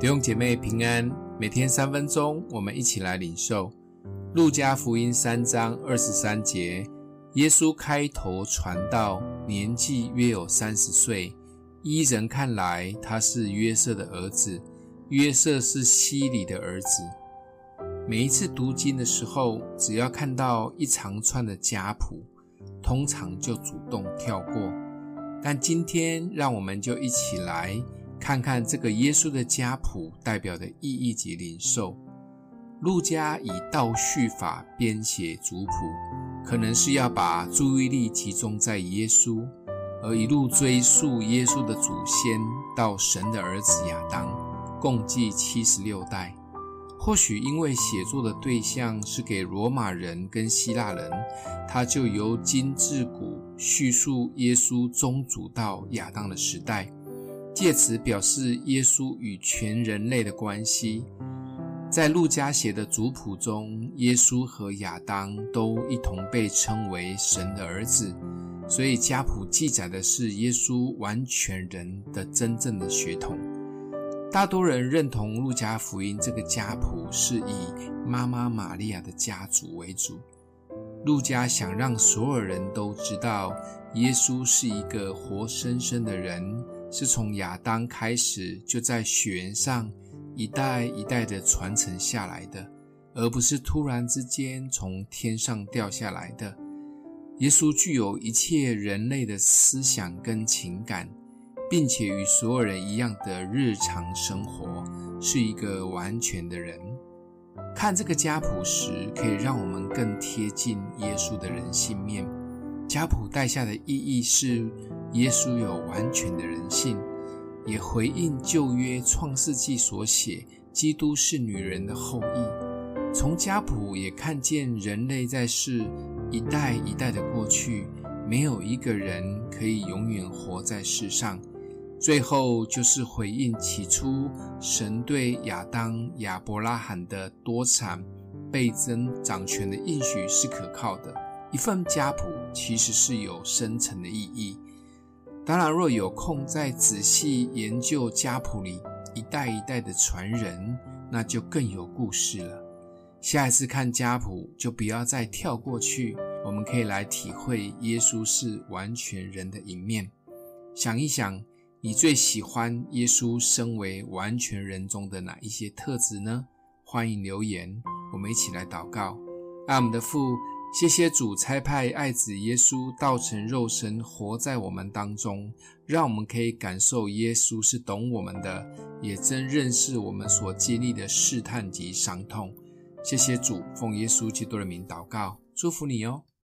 弟兄姐妹平安，每天三分钟，我们一起来领受路加福音三章二十三节。耶稣开头传道，年纪约有三十岁。依人看来，他是约瑟的儿子，约瑟是希里的儿子。每一次读经的时候，只要看到一长串的家谱，通常就主动跳过。但今天，让我们就一起来。看看这个耶稣的家谱代表的意义及领受。路加以倒叙法编写族谱，可能是要把注意力集中在耶稣，而一路追溯耶稣的祖先到神的儿子亚当，共计七十六代。或许因为写作的对象是给罗马人跟希腊人，他就由今至古叙述耶稣宗祖到亚当的时代。借此表示耶稣与全人类的关系。在路加写的族谱中，耶稣和亚当都一同被称为神的儿子，所以家谱记载的是耶稣完全人的真正的血统。大多人认同路加福音这个家谱是以妈妈玛利亚的家族为主。路加想让所有人都知道，耶稣是一个活生生的人。是从亚当开始就在血缘上一代一代的传承下来的，而不是突然之间从天上掉下来的。耶稣具有一切人类的思想跟情感，并且与所有人一样的日常生活，是一个完全的人。看这个家谱时，可以让我们更贴近耶稣的人性面。家谱带下的意义是。耶稣有完全的人性，也回应旧约创世纪所写，基督是女人的后裔。从家谱也看见人类在世一代一代的过去，没有一个人可以永远活在世上。最后就是回应起初神对亚当、亚伯拉罕的多产、倍增、掌权的应许是可靠的。一份家谱其实是有深层的意义。当然，若有空再仔细研究家谱里一代一代的传人，那就更有故事了。下一次看家谱，就不要再跳过去，我们可以来体会耶稣是完全人的一面。想一想，你最喜欢耶稣身为完全人中的哪一些特质呢？欢迎留言，我们一起来祷告。爱我们的父。谢谢主差派爱子耶稣道成肉身活在我们当中，让我们可以感受耶稣是懂我们的，也真认识我们所经历的试探及伤痛。谢谢主，奉耶稣基督的名祷告，祝福你哦。